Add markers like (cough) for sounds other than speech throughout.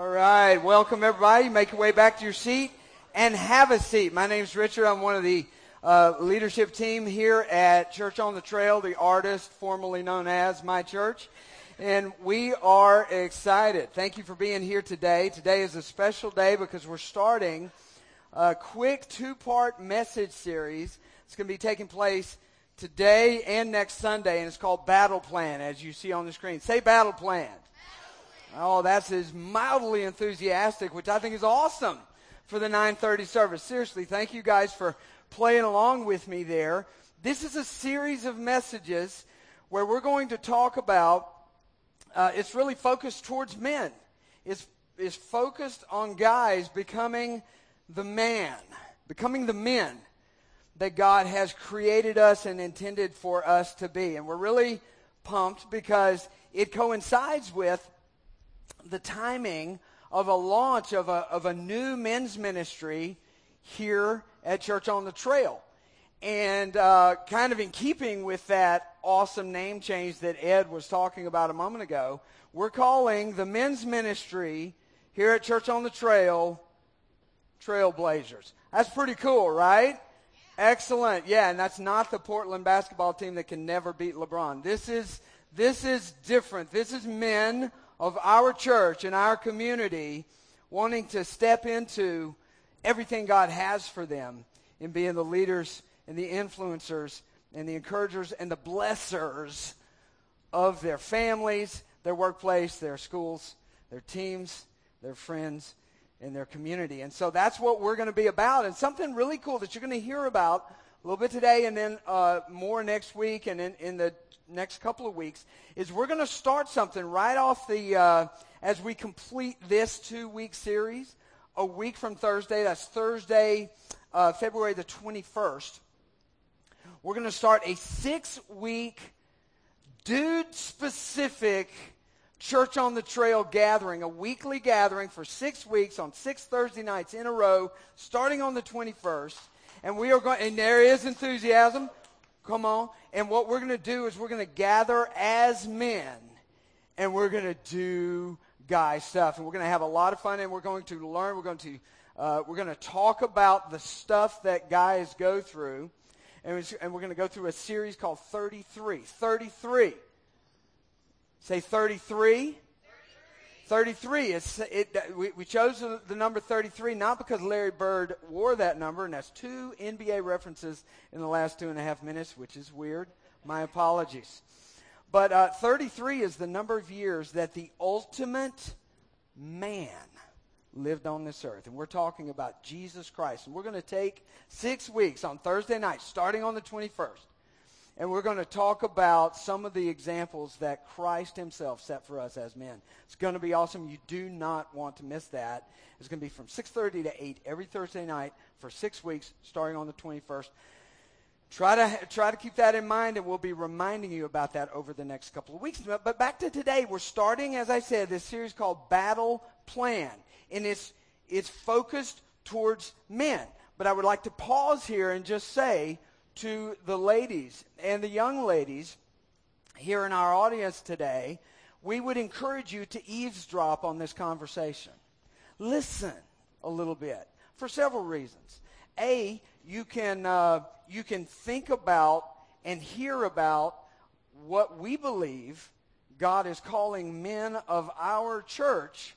All right, welcome everybody. Make your way back to your seat and have a seat. My name is Richard. I'm one of the uh, leadership team here at Church on the Trail, the artist formerly known as My Church. And we are excited. Thank you for being here today. Today is a special day because we're starting a quick two-part message series. It's going to be taking place today and next Sunday, and it's called Battle Plan, as you see on the screen. Say Battle Plan. Oh, that's as mildly enthusiastic, which I think is awesome for the 9:30 service. Seriously, thank you guys for playing along with me there. This is a series of messages where we're going to talk about. Uh, it's really focused towards men. It's is focused on guys becoming the man, becoming the men that God has created us and intended for us to be. And we're really pumped because it coincides with the timing of a launch of a, of a new men's ministry here at Church on the Trail. And uh, kind of in keeping with that awesome name change that Ed was talking about a moment ago, we're calling the men's ministry here at Church on the Trail Trailblazers. That's pretty cool, right? Excellent. Yeah, and that's not the Portland basketball team that can never beat LeBron. This is this is different. This is men of our church and our community wanting to step into everything God has for them in being the leaders and the influencers and the encouragers and the blessers of their families, their workplace, their schools, their teams, their friends, and their community. And so that's what we're going to be about. And something really cool that you're going to hear about a little bit today and then uh, more next week and in, in the next couple of weeks is we're going to start something right off the uh, as we complete this two week series a week from thursday that's thursday uh, february the 21st we're going to start a six week dude specific church on the trail gathering a weekly gathering for six weeks on six thursday nights in a row starting on the 21st and we are going and there is enthusiasm. Come on. And what we're going to do is we're going to gather as men and we're going to do guy stuff. And we're going to have a lot of fun and we're going to learn. We're going to, uh, we're going to talk about the stuff that guys go through. And, and we're going to go through a series called 33. 33. Say 33. 33. It's, it, we, we chose the, the, number 33 not because Larry Bird wore that number, and that's two NBA references in the last two and a half minutes, which is weird. My apologies. But uh, 33 is the number of years that the ultimate man lived on this earth. And we're talking about Jesus Christ. And we're going to take six weeks on Thursday night, starting on the 21st and we're going to talk about some of the examples that Christ himself set for us as men. It's going to be awesome. You do not want to miss that. It's going to be from 6:30 to 8 every Thursday night for 6 weeks starting on the 21st. Try to try to keep that in mind and we'll be reminding you about that over the next couple of weeks. But, back to today, we're starting as I said this series called Battle Plan and it's it's focused towards men. But I would like to pause here and just say to the ladies and the young ladies here in our audience today, we would encourage you to eavesdrop on this conversation. Listen a little bit for several reasons. A, you can, uh, you can think about and hear about what we believe God is calling men of our church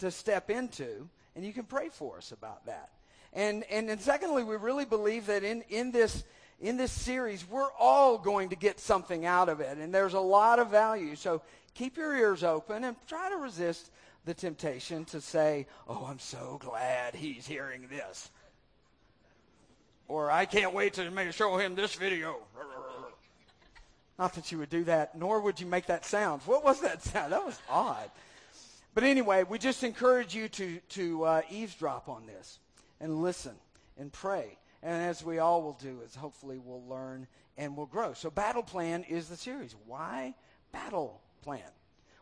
to step into, and you can pray for us about that. And, and, and secondly, we really believe that in, in this in this series, we're all going to get something out of it, and there's a lot of value. So keep your ears open and try to resist the temptation to say, Oh, I'm so glad he's hearing this. Or I can't wait to show him this video. Not that you would do that, nor would you make that sound. What was that sound? That was odd. But anyway, we just encourage you to, to uh, eavesdrop on this and listen and pray and as we all will do, is hopefully we'll learn and we'll grow. So Battle Plan is the series. Why Battle Plan?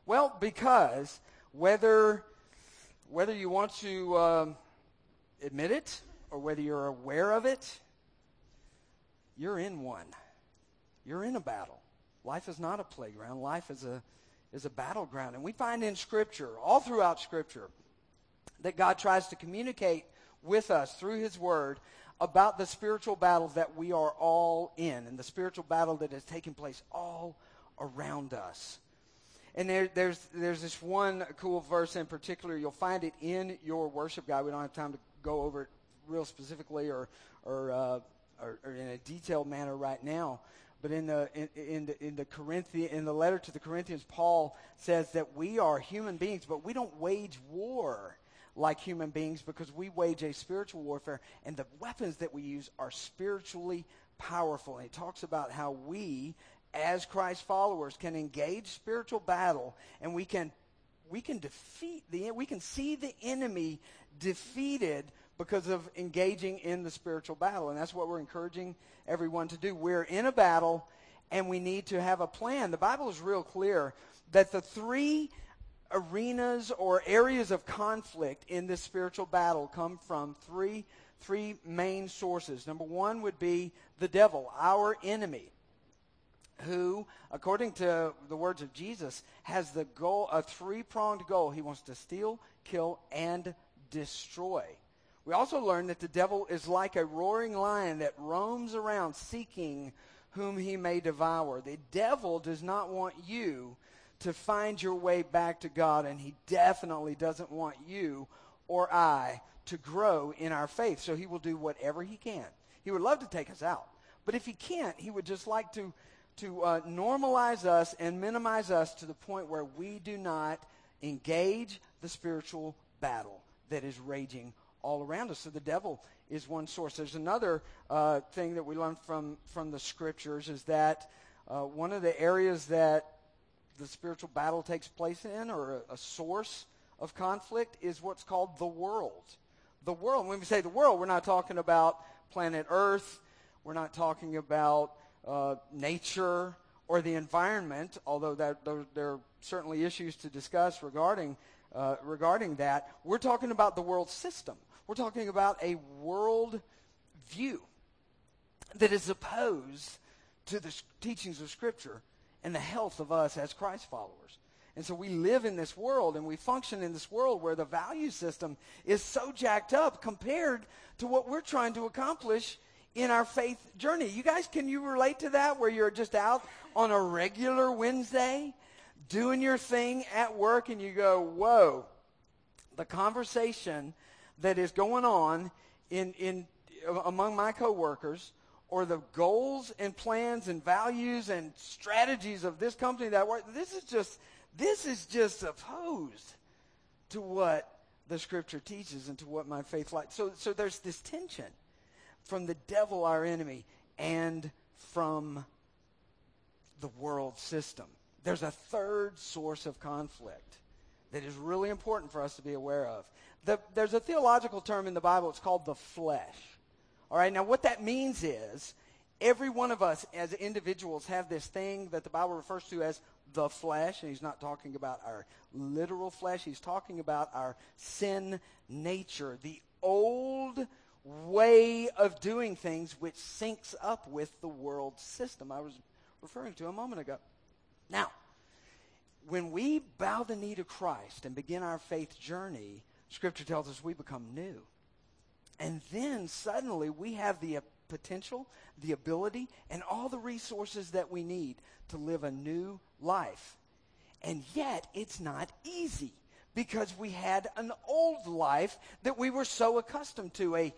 Well, because whether whether you want to um, admit it or whether you're aware of it, you're in one. You're in a battle. Life is not a playground. Life is a is a battleground. And we find in Scripture, all throughout Scripture, that God tries to communicate with us through His Word about the spiritual battle that we are all in and the spiritual battle that is taking place all around us. And there, there's, there's this one cool verse in particular. You'll find it in your worship guide. We don't have time to go over it real specifically or, or, uh, or, or in a detailed manner right now. But in the in, in the in the Corinthian in the letter to the Corinthians, Paul says that we are human beings, but we don't wage war like human beings because we wage a spiritual warfare, and the weapons that we use are spiritually powerful. And he talks about how we, as Christ followers, can engage spiritual battle, and we can we can defeat the we can see the enemy defeated because of engaging in the spiritual battle. And that's what we're encouraging everyone to do. We're in a battle and we need to have a plan. The Bible is real clear that the three arenas or areas of conflict in this spiritual battle come from three three main sources. Number 1 would be the devil, our enemy, who according to the words of Jesus has the goal a three-pronged goal. He wants to steal, kill and destroy. We also learn that the devil is like a roaring lion that roams around seeking whom he may devour. The devil does not want you to find your way back to God, and he definitely doesn't want you or I to grow in our faith. So he will do whatever he can. He would love to take us out. But if he can't, he would just like to, to uh, normalize us and minimize us to the point where we do not engage the spiritual battle that is raging all around us. So the devil is one source. There's another uh, thing that we learn from, from the scriptures is that uh, one of the areas that the spiritual battle takes place in, or a, a, source of conflict, is what's called the world. The world. When we say the world, we're not talking about planet Earth. We're not talking about uh, nature or the environment, although that, there, there are certainly issues to discuss regarding uh, regarding that. We're talking about the world system. We're talking about a world view that is opposed to the teachings of Scripture and the health of us as Christ followers. And so we live in this world and we function in this world where the value system is so jacked up compared to what we're trying to accomplish in our faith journey. You guys, can you relate to that where you're just out on a regular Wednesday doing your thing at work and you go, whoa, the conversation that is going on in, in among my coworkers or the goals and plans and values and strategies of this company that work this is just this is just opposed to what the scripture teaches and to what my faith like so so there's this tension from the devil our enemy and from the world system there's a third source of conflict that is really important for us to be aware of the, there's a theological term in the Bible, it's called the flesh. All right, now what that means is every one of us as individuals have this thing that the Bible refers to as the flesh, and he's not talking about our literal flesh, he's talking about our sin nature, the old way of doing things which syncs up with the world system I was referring to a moment ago. Now, when we bow the knee to Christ and begin our faith journey, Scripture tells us we become new. And then suddenly we have the uh, potential, the ability, and all the resources that we need to live a new life. And yet it's not easy because we had an old life that we were so accustomed to, a,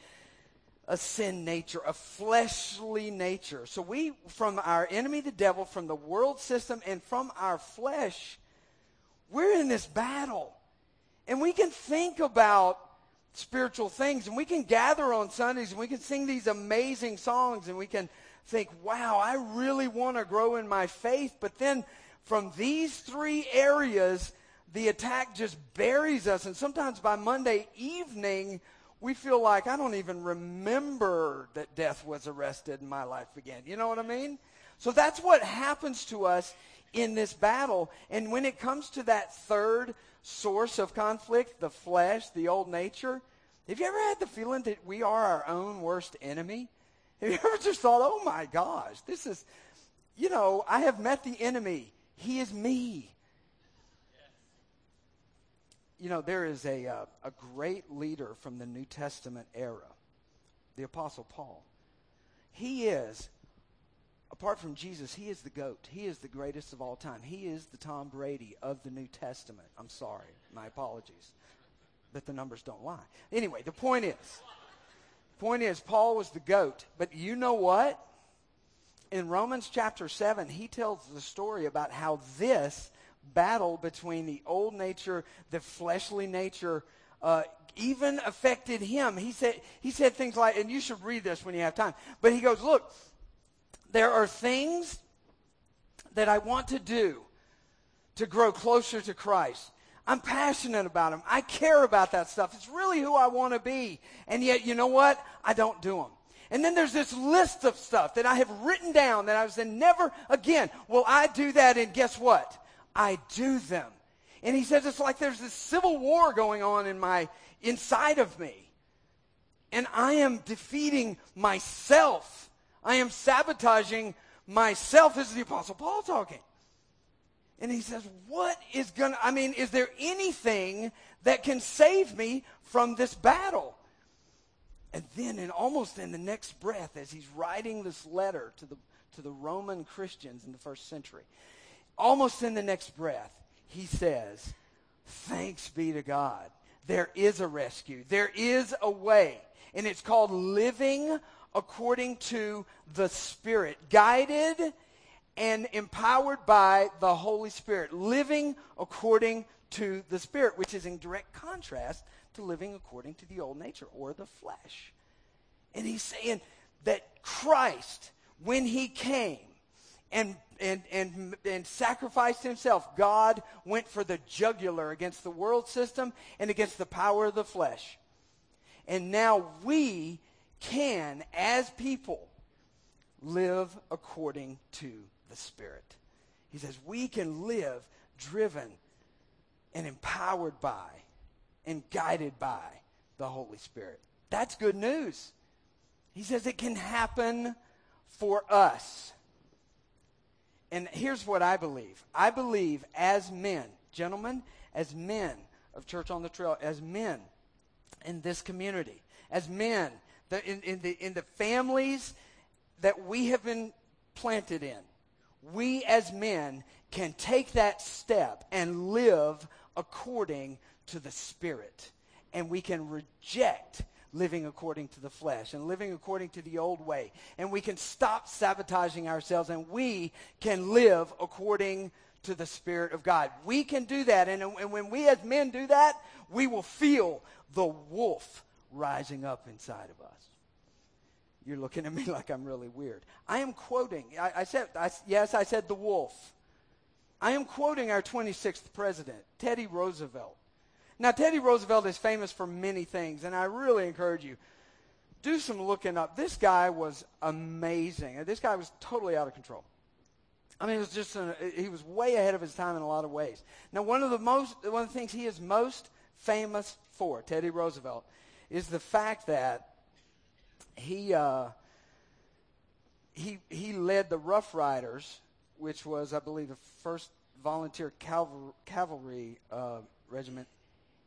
a sin nature, a fleshly nature. So we, from our enemy, the devil, from the world system, and from our flesh, we're in this battle. And we can think about spiritual things and we can gather on Sundays and we can sing these amazing songs and we can think, wow, I really want to grow in my faith. But then from these three areas, the attack just buries us. And sometimes by Monday evening, we feel like I don't even remember that death was arrested and my life began. You know what I mean? So that's what happens to us in this battle. And when it comes to that third source of conflict, the flesh, the old nature. Have you ever had the feeling that we are our own worst enemy? Have you (laughs) ever just thought, oh my gosh, this is, you know, I have met the enemy. He is me. you know, there is a, uh, a great leader from the New Testament era, the Apostle Paul. He is, apart from Jesus, he is the GOAT. He is the greatest of all time. He is the Tom Brady of the New Testament. I'm sorry. My apologies. But the numbers don't lie. Anyway, the point is, point is, Paul was the GOAT. But you know what? In Romans chapter 7, he tells the story about how this battle between the old nature, the fleshly nature, uh, even affected him. He said, he said things like, and you should read this when you have time, but he goes, Look, there are things that I want to do to grow closer to Christ. I'm passionate about them. I care about that stuff. It's really who I want to be. And yet, you know what? I don't do them. And then there's this list of stuff that I have written down that I was in never again will I do that. And guess what? I do them. And he says it's like there's this civil war going on in my inside of me. And I am defeating myself. I am sabotaging myself. This is the Apostle Paul talking. And he says, What is going to, I mean, is there anything that can save me from this battle? And then, in almost in the next breath, as he's writing this letter to the, to the Roman Christians in the first century, almost in the next breath, he says, Thanks be to God. There is a rescue, there is a way. And it's called living according to the Spirit, guided and empowered by the Holy Spirit. Living according to the Spirit, which is in direct contrast to living according to the old nature or the flesh. And he's saying that Christ, when he came and and, and, and sacrificed himself. God went for the jugular against the world system and against the power of the flesh. And now we can, as people, live according to the Spirit. He says we can live driven and empowered by and guided by the Holy Spirit. That's good news. He says it can happen for us. And here's what I believe I believe as men, gentlemen, as men of Church on the Trail, as men in this community, as men the, in, in, the, in the families that we have been planted in, we as men can take that step and live according to the Spirit. And we can reject living according to the flesh and living according to the old way. And we can stop sabotaging ourselves and we can live according to the Spirit of God. We can do that. And, and when we as men do that, we will feel the wolf rising up inside of us. You're looking at me (laughs) like I'm really weird. I am quoting, I, I said, I, yes, I said the wolf. I am quoting our 26th president, Teddy Roosevelt. Now, Teddy Roosevelt is famous for many things, and I really encourage you, do some looking up. This guy was amazing. This guy was totally out of control. I mean, it was just an, he was way ahead of his time in a lot of ways. Now, one of the most one of the things he is most famous for, Teddy Roosevelt, is the fact that he uh, he he led the Rough Riders, which was, I believe, the first volunteer cavalry, uh, regiment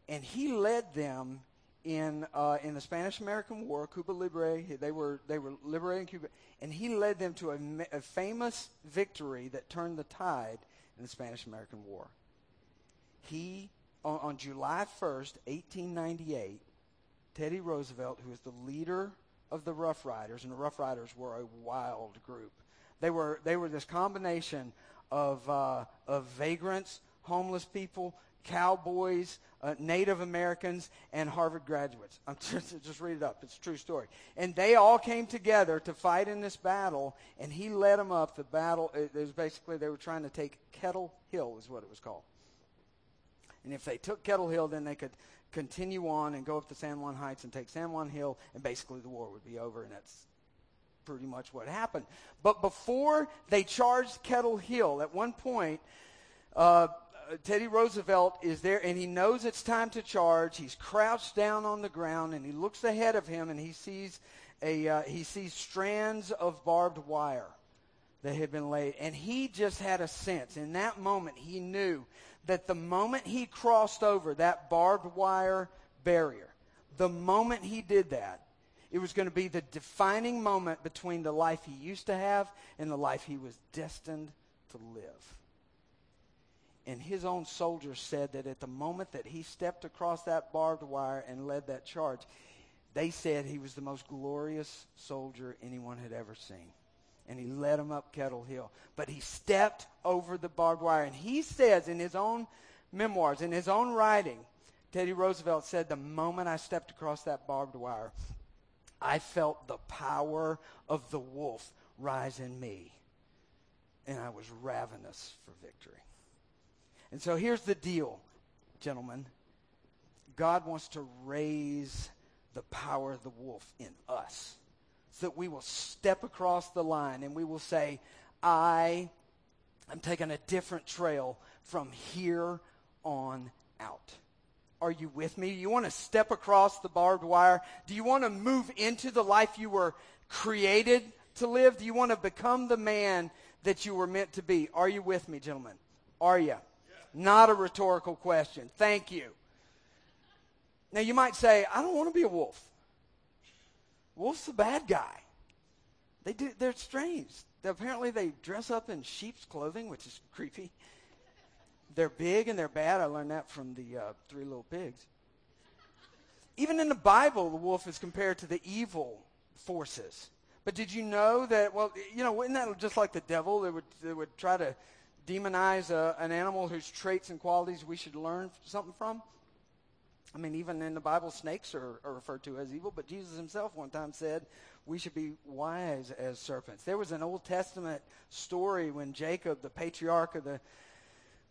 and he led them in uh, in the Spanish American War, Cuba Libre. They were they were liberating Cuba, and he led them to a, a famous victory that turned the tide in the Spanish American War. He on, on July first, eighteen ninety eight, Teddy Roosevelt, who was the leader of the Rough Riders, and the Rough Riders were a wild group. They were they were this combination of uh, of vagrants, homeless people, cowboys, uh, Native Americans, and Harvard graduates. I'm (laughs) just, just read it up. It's a true story. And they all came together to fight in this battle, and he led them up. The battle it was basically they were trying to take Kettle Hill, is what it was called. And if they took Kettle Hill, then they could continue on and go up to San Juan Heights and take San Juan Hill, and basically the war would be over, and that's pretty much what happened. But before they charged Kettle Hill, at one point, uh, Teddy Roosevelt is there, and he knows it's time to charge. He's crouched down on the ground, and he looks ahead of him, and he sees a uh, he sees strands of barbed wire that had been laid, and he just had a sense. In that moment, he knew that the moment he crossed over that barbed wire barrier, the moment he did that, it was going to be the defining moment between the life he used to have and the life he was destined to live. And his own soldiers said that at the moment that he stepped across that barbed wire and led that charge, they said he was the most glorious soldier anyone had ever seen. And he led them up Kettle Hill. But he stepped over the barbed wire. And he says in his own memoirs, in his own writing, Teddy Roosevelt said, The moment I stepped across that barbed wire, I felt the power of the wolf rise in me. And I was ravenous for victory. And so here's the deal, gentlemen. God wants to raise the power of the wolf in us that we will step across the line and we will say, I am taking a different trail from here on out. Are you with me? You want to step across the barbed wire? Do you want to move into the life you were created to live? Do you want to become the man that you were meant to be? Are you with me, gentlemen? Are you? Not a rhetorical question. Thank you. Now you might say, I don't want to be a wolf. Wolf's the bad guy. They do, they're strange. Apparently they dress up in sheep's clothing, which is creepy. They're big and they're bad. I learned that from the uh, Three Little Pigs. Even in the Bible, the wolf is compared to the evil forces. But did you know that, well, you know, isn't that just like the devil that would, that would try to demonize a, an animal whose traits and qualities we should learn something from? I mean, even in the Bible, snakes are, are, referred to as evil, but Jesus himself one time said we should be wise as serpents. There was an Old Testament story when Jacob, the patriarch of the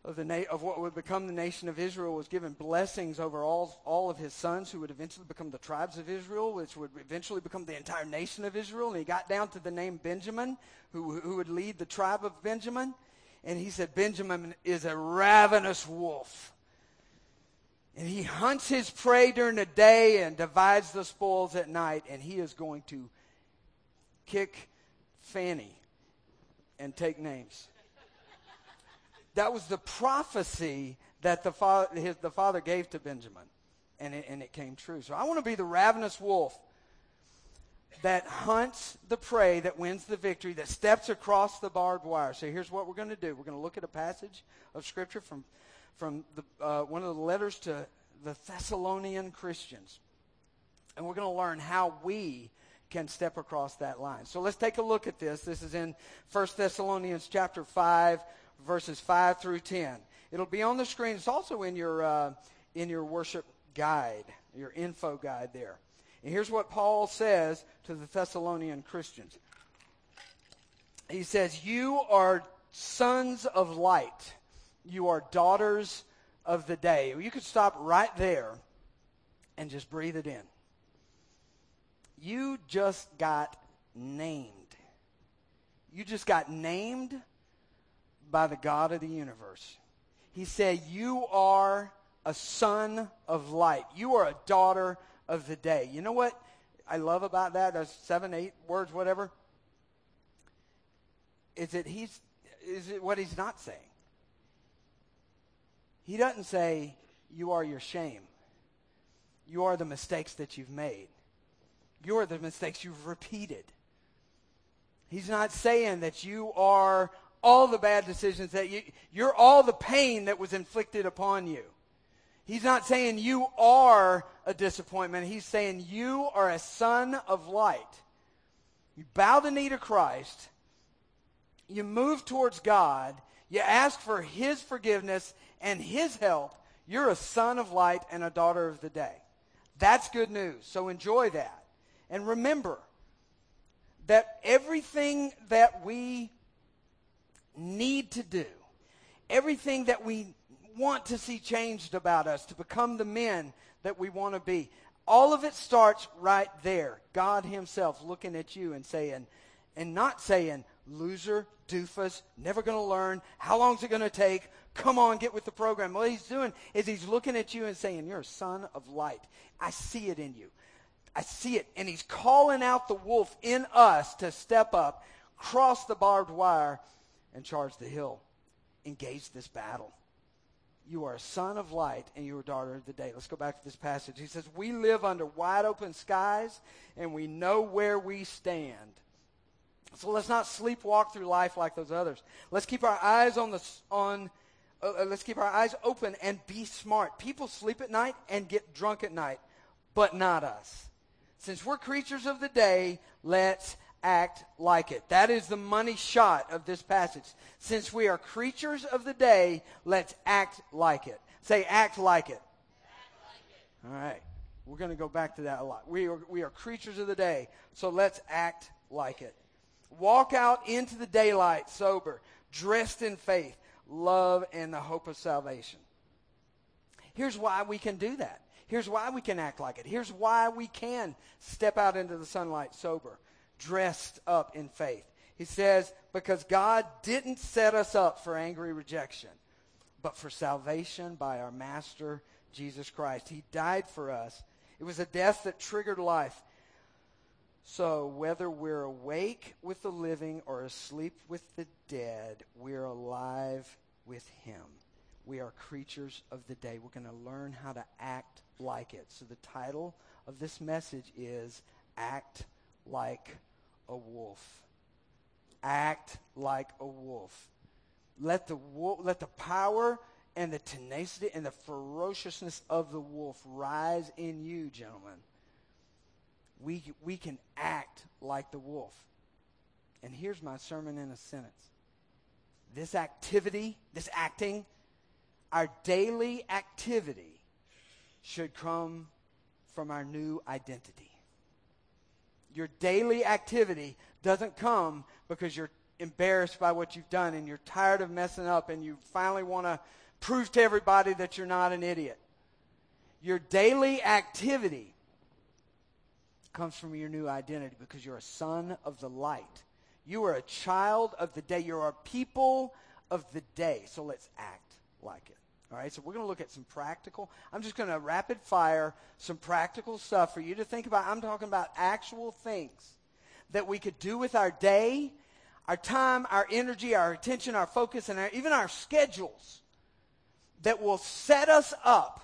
of, the na- of what would become the nation of Israel was given blessings over all, all of his sons who would eventually become the tribes of Israel, which would eventually become the entire nation of Israel. And he got down to the name Benjamin, who, who would lead the tribe of Benjamin. And he said, Benjamin is a ravenous wolf. And he hunts his prey during the day and divides the spoils at night. And he is going to kick Fanny and take names. That was the prophecy that the father, his, the father gave to Benjamin. And it, and it came true. So I want to be the ravenous wolf that hunts the prey, that wins the victory, that steps across the barbed wire. So here's what we're going to do. We're going to look at a passage of Scripture from, from the, uh, one of the letters to the Thessalonian Christians. And we're going to learn how we can step across that line. So let's take a look at this. This is in 1 Thessalonians chapter 5, verses 5 through 10. It'll be on the screen. It's also in your, uh, in your worship guide, your info guide there. And here's what Paul says to the Thessalonian Christians. He says, You are sons of light. You are daughters of the day. You could stop right there and just breathe it in. You just got named. You just got named by the God of the universe. He said, You are a son of light. You are a daughter of the day. You know what I love about that? Those seven, eight words, whatever. Is it he's is it what he's not saying? He doesn't say you are your shame. You are the mistakes that you've made. You are the mistakes you've repeated. He's not saying that you are all the bad decisions that you, you're all the pain that was inflicted upon you. He's not saying you are a disappointment. He's saying you are a son of light. You bow the knee to Christ. You move towards God. You ask for His forgiveness and His help. You're a son of light and a daughter of the day. That's good news. So enjoy that. And remember that everything that we need to do, everything that we want to see changed about us to become the men that we want to be, all of it starts right there. God Himself looking at you and saying, and not saying, loser, doofus, never going to learn, how long is it going to take? Come on, get with the program. What He's doing is He's looking at you and saying, You're a son of light. I see it in you. I see it. And He's calling out the wolf in us to step up, cross the barbed wire, and charge the hill. Engage this battle. You are a son of light and you are a daughter of the day. Let's go back to this passage. He says, We live under wide open skies and we know where we stand. So let's not sleepwalk through life like those others. Let's keep our eyes on the on. Uh, uh, let's keep our eyes open and be smart. People sleep at night and get drunk at night, but not us. Since we're creatures of the day, let's act like it. That is the money shot of this passage. Since we are creatures of the day, let's act like it. Say, act like it. Act like it. All right. We're going to go back to that a lot. We are, we are creatures of the day, so let's act like it. Walk out into the daylight sober, dressed in faith, love, and the hope of salvation. Here's why we can do that. Here's why we can act like it. Here's why we can step out into the sunlight sober, dressed up in faith. He says, because God didn't set us up for angry rejection, but for salvation by our Master, Jesus Christ. He died for us. It was a death that triggered life. So, whether we're awake with the living or asleep with the dead, we're alive with Him. We are creatures of the day. We're going to learn how to act like it. So, the title of this message is Act Like a Wolf. Act like a wolf. Let the, wolf, let the power and the tenacity and the ferociousness of the wolf rise in you, gentlemen we, we can act like the wolf. And here's my sermon in a sentence this activity, this acting, our daily activity should come from our new identity. Your daily activity doesn't come because you're embarrassed by what you've done and you're tired of messing up and you finally want to prove to everybody that you're not an idiot. Your daily activity comes from your new identity because you're a son of the light. You are a child of the day. You're a people of the day. So let's act like it. All right, so we're going to look at some practical. I'm just going to rapid fire some practical stuff for you to think about. I'm talking about actual things that we could do with our day, our time, our energy, our attention, our focus, and our, even our schedules that will set us up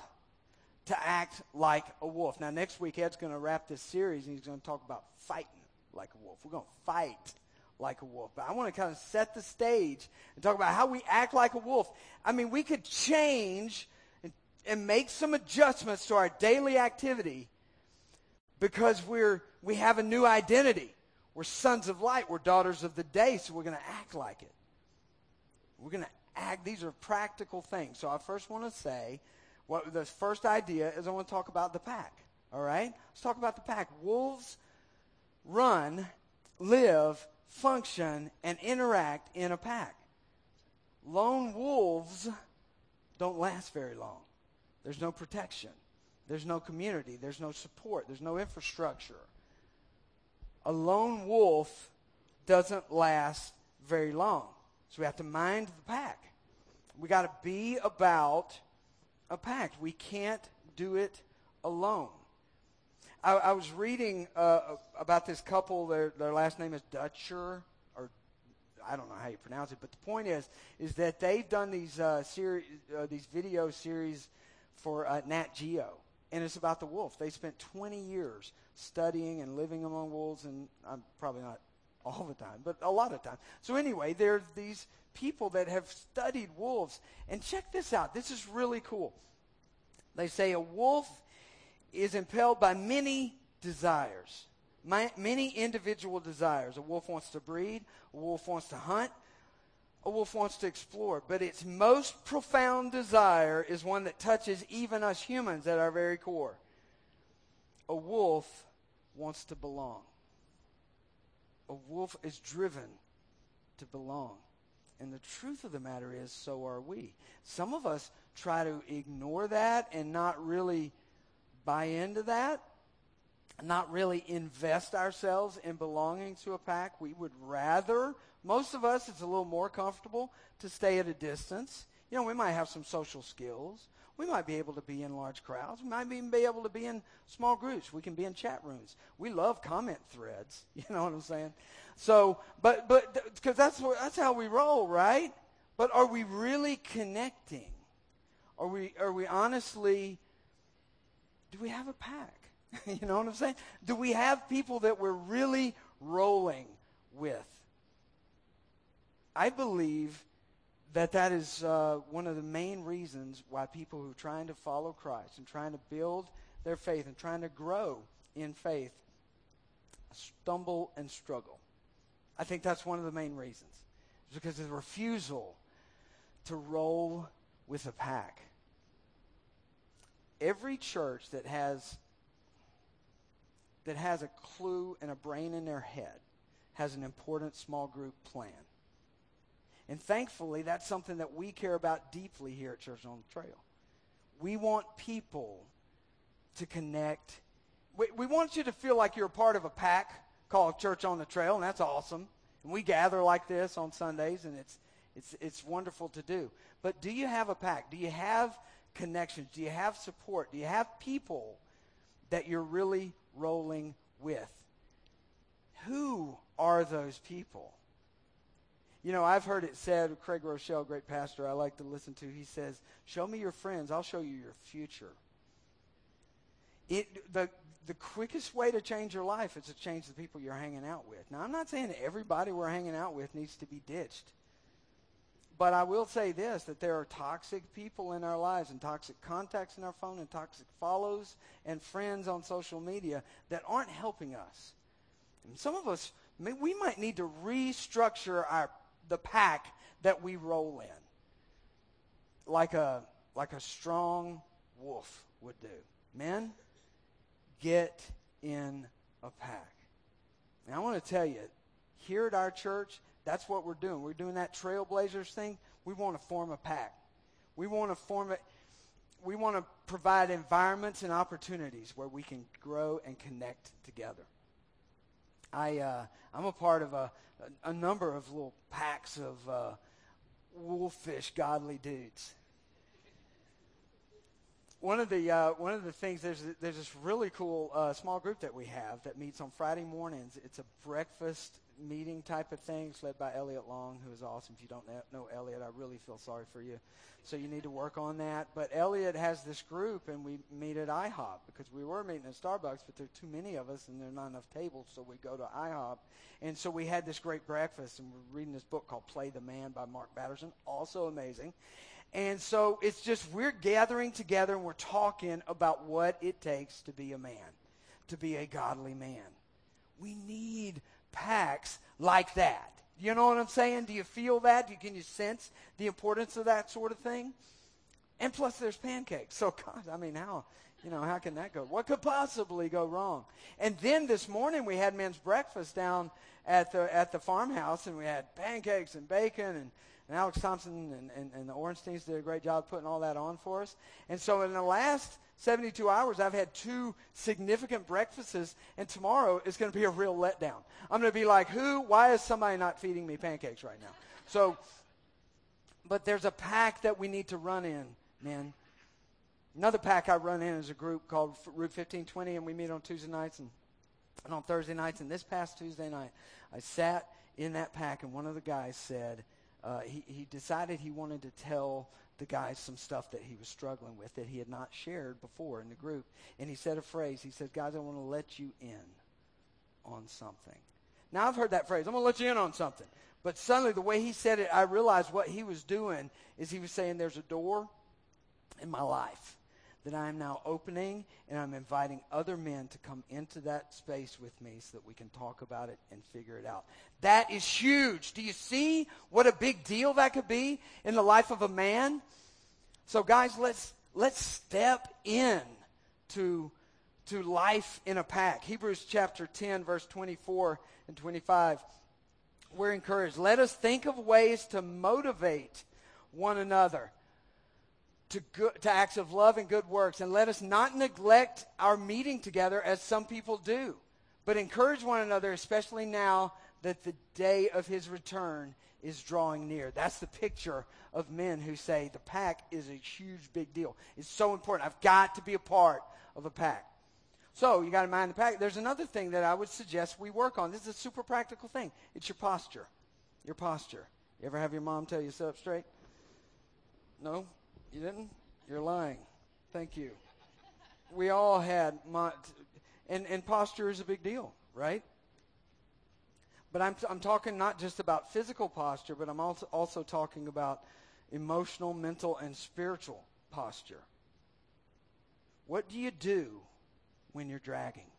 to act like a wolf. Now, next week, Ed's going to wrap this series and he's going to talk about fighting like a wolf. We're going to fight like a wolf. But I want to kind of set the stage and talk about how we act like a wolf. I mean, we could change and, and make some adjustments to our daily activity because we're, we have a new identity. We're sons of light. We're daughters of the day, so we're going to act like it. We're going to act. These are practical things. So I first want to say what the first idea is I want to talk about the pack. All right? Let's talk about the pack. Wolves run, live, function, and interact in a pack. Lone wolves don't last very long. There's no protection. There's no community. There's no support. There's no infrastructure. A lone wolf doesn't last very long. So we have to mind the pack. We got to be about a pact. We can't do it alone. I, I was reading uh, about this couple. Their, their last name is Dutcher, or I don't know how you pronounce it. But the point is, is that they've done these uh, series, uh, these video series for uh, Nat Geo, and it's about the wolf. They spent 20 years studying and living among wolves, and I'm probably not all the time, but a lot of time. So anyway, there are these people that have studied wolves. And check this out. This is really cool. They say a wolf is impelled by many desires, many individual desires. A wolf wants to breed, a wolf wants to hunt, a wolf wants to explore. But its most profound desire is one that touches even us humans at our very core. A wolf wants to belong. A wolf is driven to belong. And the truth of the matter is, so are we. Some of us try to ignore that and not really buy into that, not really invest ourselves in belonging to a pack. We would rather, most of us, it's a little more comfortable to stay at a distance. You know, we might have some social skills. We might be able to be in large crowds. We might even be able to be in small groups. We can be in chat rooms. We love comment threads. (laughs) You know what I'm saying? So, but but because that's that's how we roll, right? But are we really connecting? Are we, are we honestly, do we have a pack? (laughs) you know what I'm saying? Do we have people that we're really rolling with? I believe that that is uh, one of the main reasons why people who are trying to follow Christ and trying to build their faith and trying to grow in faith stumble and struggle. I think that's one of the main reasons. It's because of the refusal to roll with a pack. Every church that has that has a clue and a brain in their head has an important small group plan. And thankfully, that's something that we care about deeply here at Church on the Trail. We want people to connect. We, we want you to feel like you're a part of a pack called Church on the Trail, and that's awesome. And we gather like this on Sundays, and it's, it's, it's wonderful to do. But do you have a pack? Do you have connections? Do you have support? Do you have people that you're really rolling with? Who are those people? You know, I've heard it said, Craig Groeschel, great pastor I like to listen to, he says, Show me your friends, I'll show you your future. It, the, the quickest way to change your life is to change the people you're hanging out with. Now, I'm not saying everybody we're hanging out with needs to be ditched. But I will say this that there are toxic people in our lives and toxic contacts in our phone and toxic follows and friends on social media that aren't helping us. And some of us, we might need to restructure our the pack that we roll in. Like a, like a strong wolf would do. Men, get in a pack. And I want to tell you, here at our church, that's what we're doing. We're doing that Trailblazers thing. We want to form a pack. We want to form it. We want to provide environments and opportunities where we can grow and connect together. I, uh, I'm a part of a, a, number of little packs of uh, wolfish godly dudes. One of the uh, one of the things there's there's this really cool uh, small group that we have that meets on Friday mornings. It's a breakfast meeting type of thing. It's led by Elliot Long, who is awesome. If you don't know Elliot, I really feel sorry for you. So you need to work on that. But Elliot has this group, and we meet at IHOP because we were meeting at Starbucks, but there are too many of us, and there are not enough tables, so we go to IHOP. And so we had this great breakfast, and we're reading this book called Play the Man by Mark Batterson, also amazing. And so it's just we're gathering together and we're talking about what it takes to be a man, to be a godly man. We need packs like that. You know what I'm saying? Do you feel that? Do you, can you sense the importance of that sort of thing? And plus, there's pancakes. (laughs) So, God, I mean, how you know how can that go? What could possibly go wrong? And then this morning we had men's breakfast down at the at the farmhouse, and we had pancakes and bacon and. And Alex Thompson and, and, and the Orensteins did a great job putting all that on for us. And so in the last 72 hours, I've had two significant breakfasts, and tomorrow is going to be a real letdown. I'm going to be like, who? Why is somebody not feeding me pancakes right now? So, but there's a pack that we need to run in, man. Another pack I run in is a group called Route 1520, and we meet on Tuesday nights and, and on Thursday nights. And this past Tuesday night, I sat in that pack, and one of the guys said, uh, he, he decided he wanted to tell the guys some stuff that he was struggling with that he had not shared before in the group. And he said a phrase. He said, Guys, I want to let you in on something. Now, I've heard that phrase. I'm going to let you in on something. But suddenly, the way he said it, I realized what he was doing is he was saying, There's a door in my life that I am now opening, and I'm inviting other men to come into that space with me so that we can talk about it and figure it out. That is huge. Do you see what a big deal that could be in the life of a man? So, guys, let's let's step in to to life in a pack. Hebrews chapter 10, verse 24 and 25. We're encouraged. Let us think of ways to motivate one another to, good, to acts of love and good works. And let us not neglect our meeting together as some people do, but encourage one another, especially now that the day of his return is drawing near. That's the picture of men who say the pack is a huge, big deal. It's so important. I've got to be a part of a pack. So you got to mind the pack. There's another thing that I would suggest we work on. This is a super practical thing. It's your posture. Your posture. You ever have your mom tell you sit up straight? No? You didn't? You're lying. Thank you. We all had, my, and, and posture is a big deal, right? But I'm, I'm talking not just about physical posture, but I'm also, also talking about emotional, mental, and spiritual posture. What do you do when you're dragging?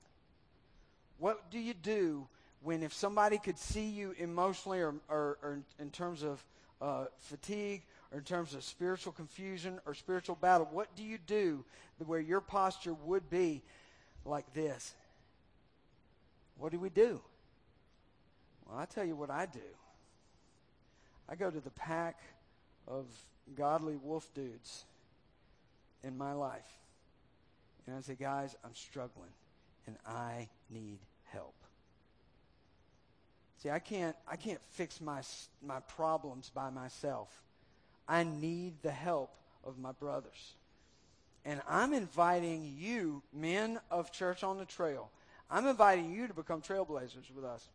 What do you do when if somebody could see you emotionally or, or, or in terms of uh, fatigue or in terms of spiritual confusion or spiritual battle, what do you do where your posture would be like this? What do we do? Well, I tell you what I do. I go to the pack of godly wolf dudes in my life. And I say, guys, I'm struggling and I need help. See, I can't, I can't fix my, my problems by myself. I need the help of my brothers. And I'm inviting you, men of Church on the Trail, I'm inviting you to become trailblazers with us.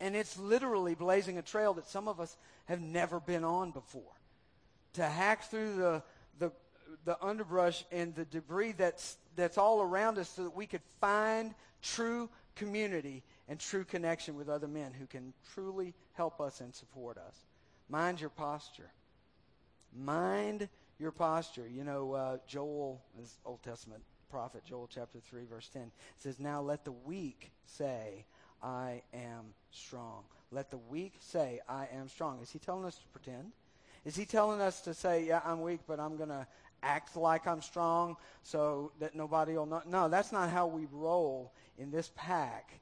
And it's literally blazing a trail that some of us have never been on before. To hack through the, the, the underbrush and the debris that's, that's all around us so that we could find true community and true connection with other men who can truly help us and support us. Mind your posture. Mind your posture. You know, uh, Joel, this Old Testament prophet, Joel chapter 3, verse 10, says, Now let the weak say, I am strong. Let the weak say, I am strong. Is he telling us to pretend? Is he telling us to say, yeah, I'm weak, but I'm going to act like I'm strong so that nobody will know? No, that's not how we roll in this pack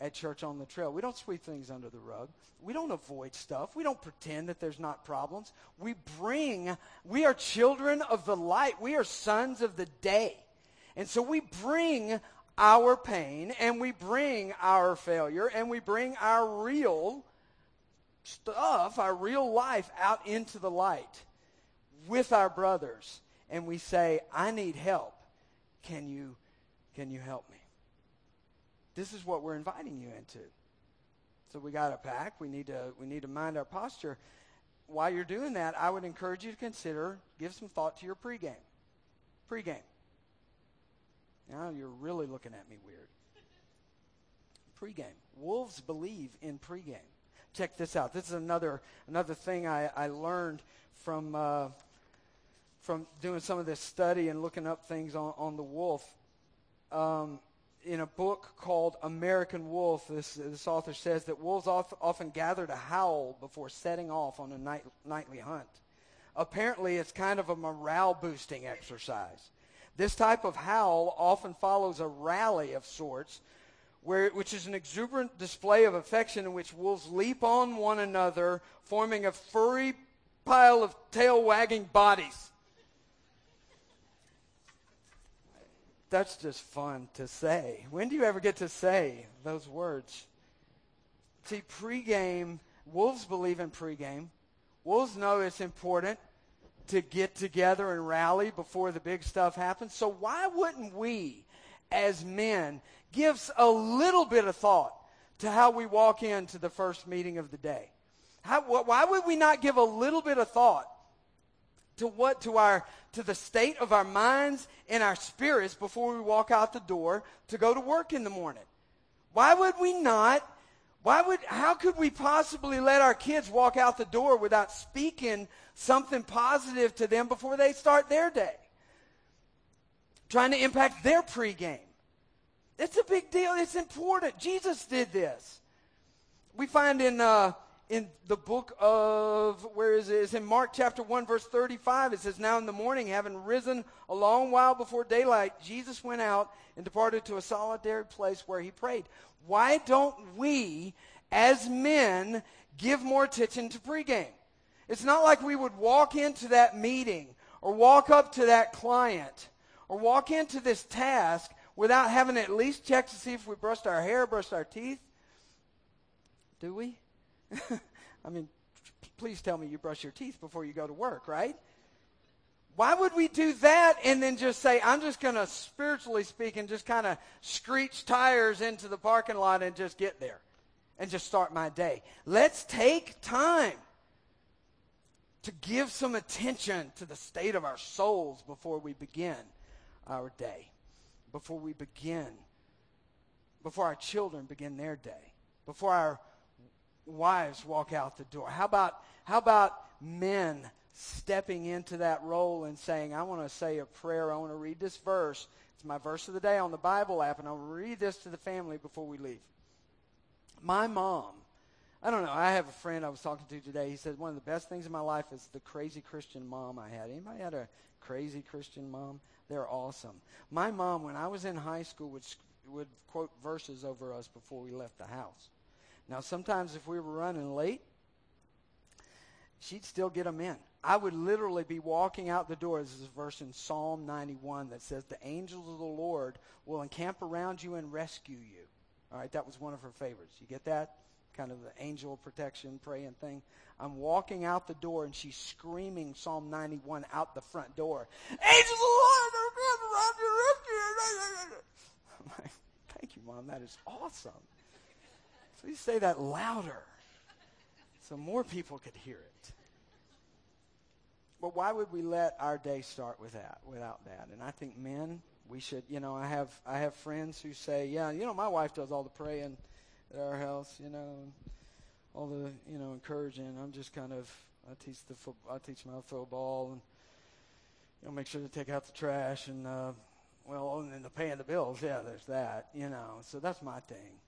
at Church on the Trail. We don't sweep things under the rug. We don't avoid stuff. We don't pretend that there's not problems. We bring, we are children of the light. We are sons of the day. And so we bring our pain and we bring our failure and we bring our real stuff, our real life out into the light with our brothers and we say, I need help. Can you, can you help me? This is what we're inviting you into. So we got a pack. We need to, we need to mind our posture. While you're doing that, I would encourage you to consider, give some thought to your pregame. Pregame. Now you're really looking at me weird. Pregame. Wolves believe in pregame. Check this out. This is another another thing I, I learned from uh, from doing some of this study and looking up things on, on the wolf. Um, in a book called American Wolf, this, this author says that wolves often gather to howl before setting off on a night, nightly hunt. Apparently, it's kind of a morale boosting exercise. This type of howl often follows a rally of sorts, where, which is an exuberant display of affection in which wolves leap on one another, forming a furry pile of tail wagging bodies. That's just fun to say. When do you ever get to say those words? See, pregame, wolves believe in pregame. Wolves know it's important to get together and rally before the big stuff happens. So why wouldn't we, as men, give a little bit of thought to how we walk into the first meeting of the day? How, why would we not give a little bit of thought to what to our to the state of our minds and our spirits before we walk out the door to go to work in the morning? Why would we not why would, how could we possibly let our kids walk out the door without speaking something positive to them before they start their day? Trying to impact their pregame. It's a big deal. It's important. Jesus did this. We find in, uh, in the book of, where is it? It's in Mark chapter 1, verse 35. It says, Now in the morning, having risen a long while before daylight, Jesus went out and departed to a solitary place where he prayed. Why don't we, as men, give more attention to pregame? It's not like we would walk into that meeting or walk up to that client or walk into this task without having at least checked to see if we brushed our hair, brushed our teeth. Do we? (laughs) I mean, please tell me you brush your teeth before you go to work, right? Why would we do that and then just say, I'm just going to, spiritually speaking, just kind of screech tires into the parking lot and just get there and just start my day? Let's take time to give some attention to the state of our souls before we begin our day, before we begin, before our children begin their day, before our wives walk out the door. How about, how about men stepping into that role and saying, I want to say a prayer. I want to read this verse. It's my verse of the day on the Bible app, and I'll read this to the family before we leave. My mom, I don't know, I have a friend I was talking to today. He said, One of the best things in my life is the crazy Christian mom I had. Anybody had a crazy Christian mom? They're awesome. My mom, when I was in high school, would, would quote verses over us before we left the house. Now, sometimes if we were running late, she'd still get them in. I would literally be walking out the door. This is a verse in Psalm 91 that says, The angels of the Lord will encamp around you and rescue you. All right, that was one of her favorites. You get that? Kind of the angel protection praying thing. I'm walking out the door and she's screaming Psalm 91 out the front door. Angels of the Lord are around you, rescue you. (laughs) I'm like, Thank you, Mom. That is awesome. You say that louder so more people could hear it. But why would we let our day start with that, without that? And I think men, we should, you know, I have I have friends who say, yeah, you know, my wife does all the praying at our house, you know, all the, you know, encouraging. I'm just kind of I teach the fo- I teach my football and you know make sure to take out the trash and uh well and the paying the bills, yeah, there's that, you know. So that's my thing.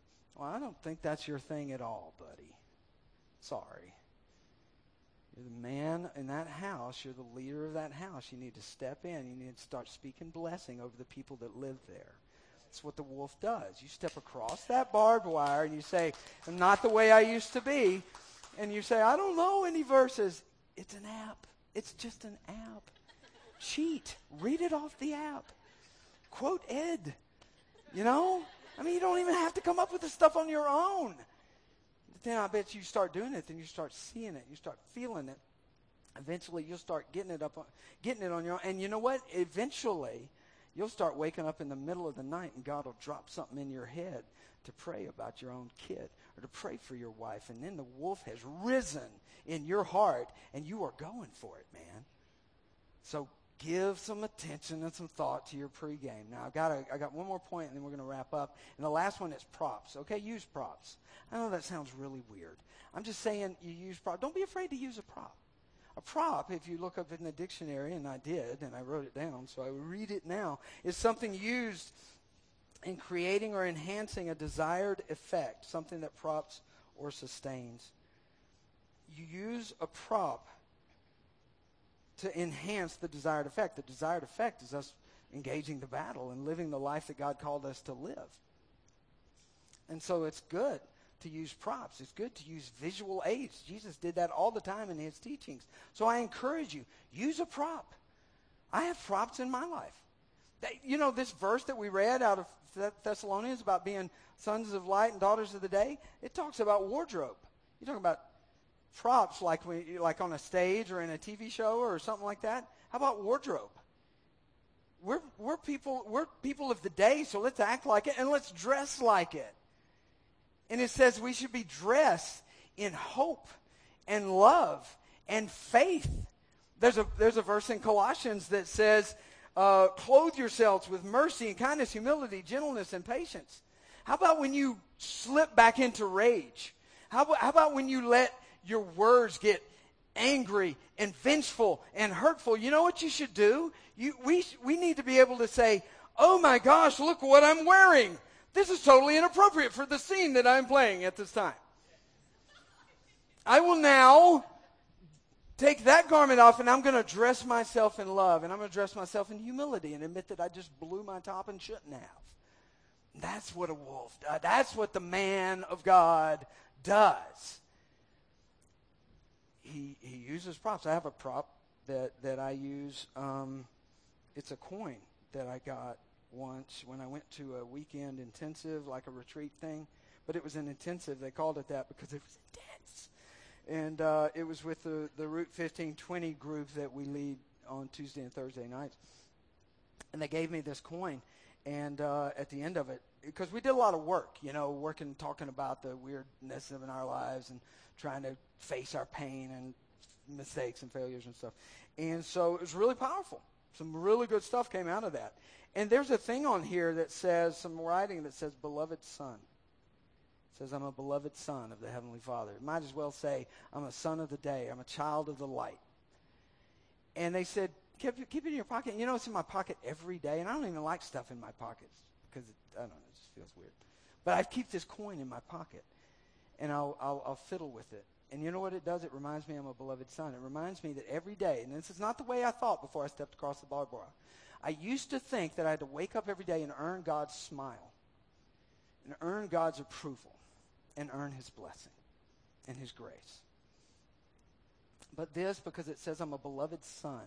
Well, I don't think that's your thing at all, buddy. Sorry. You're the man in that house. You're the leader of that house. You need to step in. You need to start speaking blessing over the people that live there. That's what the wolf does. You step across that barbed wire and you say, I'm not the way I used to be. And you say, I don't know any verses. It's an app. It's just an app. Cheat. Read it off the app. Quote Ed. You know? I mean, you don't even have to come up with the stuff on your own. But then I bet you start doing it, then you start seeing it, you start feeling it. Eventually, you'll start getting it up, on, getting it on your own. And you know what? Eventually, you'll start waking up in the middle of the night, and God will drop something in your head to pray about your own kid or to pray for your wife. And then the wolf has risen in your heart, and you are going for it, man. So give some attention and some thought to your pregame. Now, I've got, a, I got one more point, and then we're going to wrap up. And the last one is props. Okay, use props. I know that sounds really weird. I'm just saying you use props. Don't be afraid to use a prop. A prop, if you look up in the dictionary, and I did, and I wrote it down, so I read it now, is something used in creating or enhancing a desired effect, something that props or sustains. You use a prop to enhance the desired effect. The desired effect is us engaging the battle and living the life that God called us to live. And so it's good to use props. It's good to use visual aids. Jesus did that all the time in his teachings. So I encourage you, use a prop. I have props in my life. They, you know, this verse that we read out of Thessalonians about being sons of light and daughters of the day, it talks about wardrobe. You talk about props like we, like on a stage or in a TV show or something like that. How about wardrobe? We're, we're people we're people of the day, so let's act like it and let's dress like it. And it says we should be dressed in hope and love and faith. There's a there's a verse in Colossians that says, uh, "Clothe yourselves with mercy and kindness, humility, gentleness, and patience." How about when you slip back into rage? How how about when you let your words get angry and vengeful and hurtful, you know what you should do? You, we, we need to be able to say, oh my gosh, look what I'm wearing. This is totally inappropriate for the scene that I'm playing at this time. I will now take that garment off and I'm going to dress myself in love and I'm going to dress myself in humility and admit that I just blew my top and shouldn't have. That's what a wolf does. That's what the man of God does he uses props. I have a prop that, that I use. Um, it's a coin that I got once when I went to a weekend intensive, like a retreat thing. But it was an intensive. They called it that because it was intense. And uh, it was with the, the Route 1520 group that we lead on Tuesday and Thursday nights. And they gave me this coin. And uh, at the end of it, because we did a lot of work, you know, working, talking about the weirdness of in our lives and trying to face our pain and mistakes and failures and stuff. And so it was really powerful. Some really good stuff came out of that. And there's a thing on here that says, some writing that says, beloved son. It says, I'm a beloved son of the Heavenly Father. It might as well say, I'm a son of the day. I'm a child of the light. And they said, keep, keep it in your pocket. You know, it's in my pocket every day. And I don't even like stuff in my pockets because, it, I don't know, it just feels weird. But I keep this coin in my pocket. And I'll, I'll, I'll fiddle with it. And you know what it does? It reminds me I'm a beloved son. It reminds me that every day, and this is not the way I thought before I stepped across the barbed wire. I used to think that I had to wake up every day and earn God's smile, and earn God's approval, and earn His blessing and His grace. But this, because it says I'm a beloved son,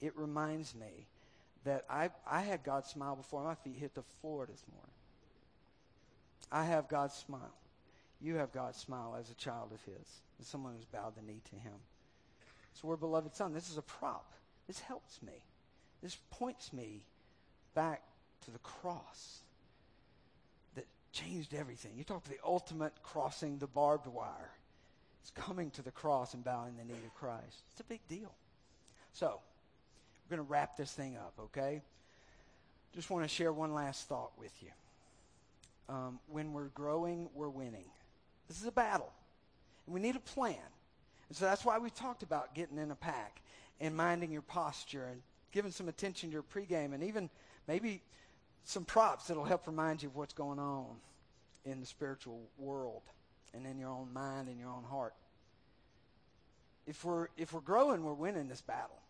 it reminds me that I, I had God's smile before my feet hit the floor this morning. I have God's smile. You have God's smile as a child of His, as someone who's bowed the knee to Him. So we're beloved son. This is a prop. This helps me. This points me back to the cross that changed everything. You talk to the ultimate crossing the barbed wire. It's coming to the cross and bowing the knee to Christ. It's a big deal. So, we're going to wrap this thing up, okay? Just want to share one last thought with you. Um, when we're growing, we're winning. This is a battle. We need a plan. And so that's why we talked about getting in a pack and minding your posture and giving some attention to your pregame and even maybe some props that'll help remind you of what's going on in the spiritual world and in your own mind and your own heart. If we're if we're growing, we're winning this battle.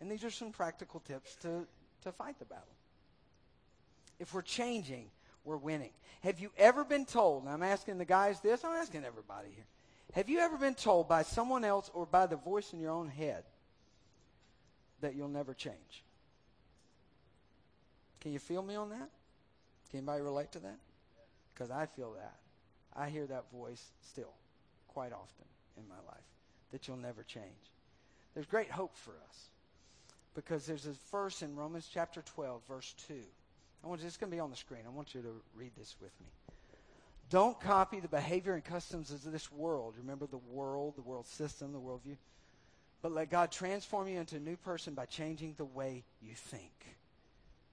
And these are some practical tips to, to fight the battle. If we're changing, we're winning. Have you ever been told, and I'm asking the guys this, I'm asking everybody here. Have you ever been told by someone else or by the voice in your own head that you'll never change. Can you feel me on that? Can anybody relate to that? Because I feel that. I hear that voice still quite often in my life that you'll never change. There's great hope for us because there's a verse in Romans chapter 12, verse 2. I want it's going to be on the screen. I want you to read this with me. Don't copy the behavior and customs of this world. Remember the world, the world system, the worldview. But let God transform you into a new person by changing the way you think.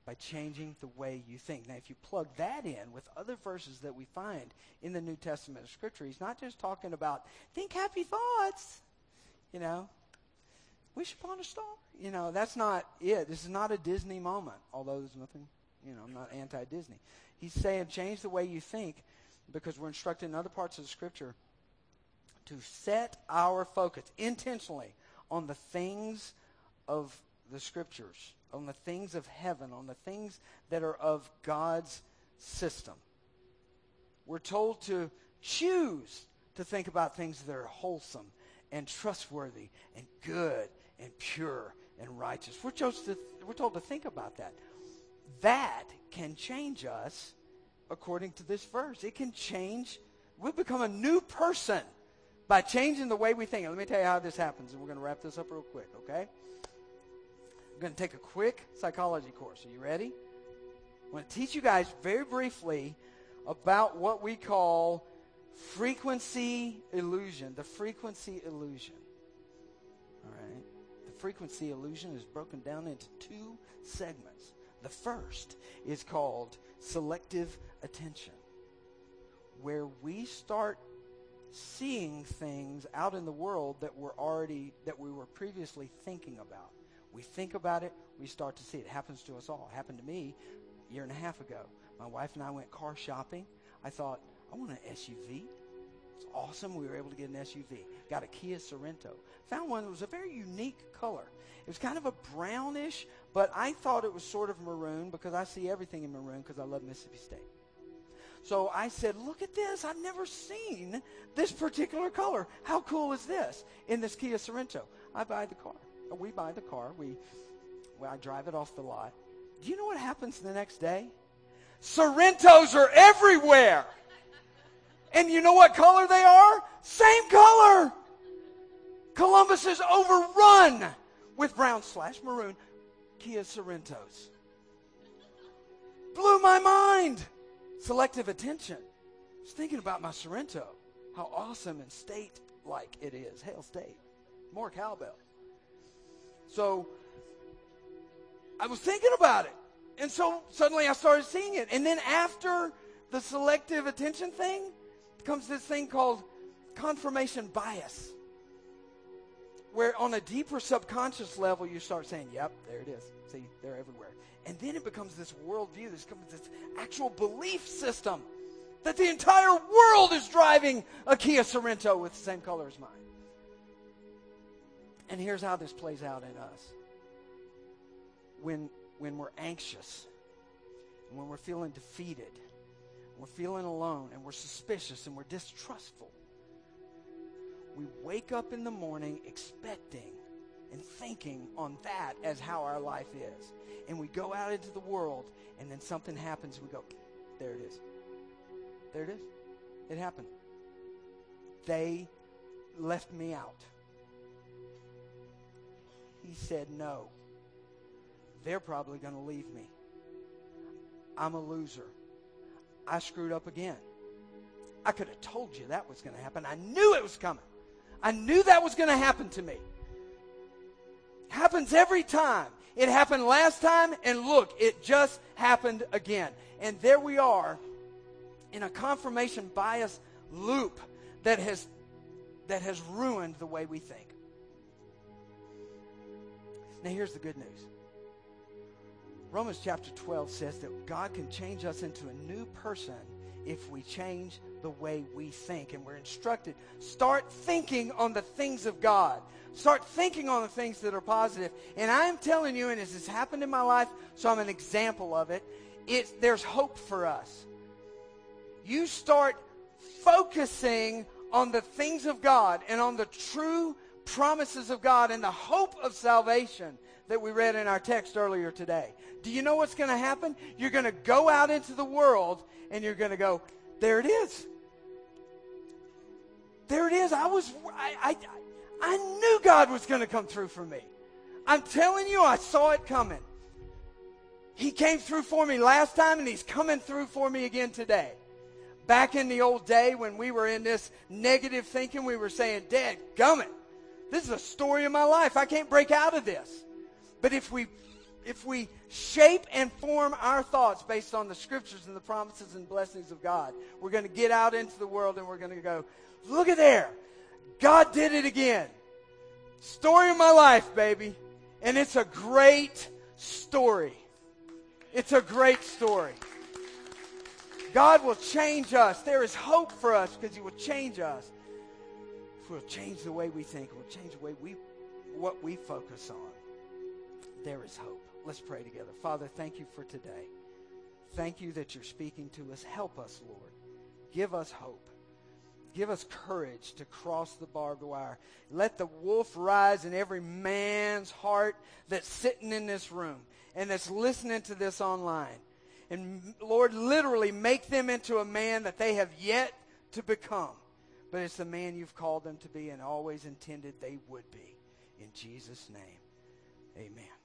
By changing the way you think. Now, if you plug that in with other verses that we find in the New Testament of Scripture, he's not just talking about think happy thoughts, you know, wish upon a star. You know, that's not it. This is not a Disney moment, although there's nothing, you know, I'm not anti Disney. He's saying change the way you think because we're instructed in other parts of the Scripture to set our focus intentionally on the things of the scriptures, on the things of heaven, on the things that are of God's system. We're told to choose to think about things that are wholesome and trustworthy and good and pure and righteous. We're, to, we're told to think about that. That can change us according to this verse. It can change. We'll become a new person by changing the way we think. And let me tell you how this happens, and we're going to wrap this up real quick, okay? I'm going to take a quick psychology course. Are you ready? I want to teach you guys very briefly about what we call frequency illusion. The frequency illusion. All right? The frequency illusion is broken down into two segments. The first is called selective attention, where we start seeing things out in the world that were already that we were previously thinking about. We think about it, we start to see it. it happens to us all. It happened to me a year and a half ago. My wife and I went car shopping. I thought, I want an SUV. It's awesome. We were able to get an SUV. Got a Kia Sorento. Found one that was a very unique color. It was kind of a brownish, but I thought it was sort of maroon because I see everything in maroon because I love Mississippi State. So I said, look at this. I've never seen this particular color. How cool is this in this Kia Sorento? I buy the car. We buy the car. We, well, I drive it off the lot. Do you know what happens the next day? Sorentos are everywhere. And you know what color they are? Same color. Columbus is overrun with brown slash maroon Kia Sorentos. Blew my mind selective attention. I was thinking about my Sorento, how awesome and state like it is. Hail State. More cowbell. So I was thinking about it. And so suddenly I started seeing it. And then after the selective attention thing comes this thing called confirmation bias. Where on a deeper subconscious level you start saying, yep, there it is. See, they're everywhere. And then it becomes this worldview, this becomes this actual belief system that the entire world is driving a Kia Sorento with the same color as mine. And here's how this plays out in us. When, when we're anxious, when we're feeling defeated, we're feeling alone, and we're suspicious, and we're distrustful, we wake up in the morning expecting and thinking on that as how our life is. And we go out into the world, and then something happens, we go, there it is. There it is. It happened. They left me out. He said, No. They're probably going to leave me. I'm a loser. I screwed up again. I could have told you that was going to happen. I knew it was coming. I knew that was going to happen to me. Happens every time. It happened last time, and look, it just happened again. And there we are in a confirmation bias loop that has, that has ruined the way we think. Now, here's the good news Romans chapter 12 says that God can change us into a new person if we change the way we think. And we're instructed start thinking on the things of God. Start thinking on the things that are positive. And I'm telling you, and this has happened in my life, so I'm an example of it. It's, there's hope for us. You start focusing on the things of God and on the true promises of God and the hope of salvation that we read in our text earlier today. Do you know what's going to happen? You're going to go out into the world and you're going to go, there it is. There it is. I was, I, I, I knew God was going to come through for me. I'm telling you, I saw it coming. He came through for me last time and he's coming through for me again today. Back in the old day when we were in this negative thinking, we were saying, Dad, gummit. This is a story of my life. I can't break out of this. But if we if we shape and form our thoughts based on the scriptures and the promises and blessings of God, we're going to get out into the world and we're going to go, look at there. God did it again. Story of my life, baby. And it's a great story. It's a great story. God will change us. There is hope for us because He will change us. If we'll change the way we think, we'll change the way we, what we focus on. There is hope. Let's pray together. Father, thank you for today. Thank you that you're speaking to us. Help us, Lord. Give us hope. Give us courage to cross the barbed wire. Let the wolf rise in every man's heart that's sitting in this room and that's listening to this online. And Lord, literally make them into a man that they have yet to become. But it's the man you've called them to be and always intended they would be. In Jesus' name, amen.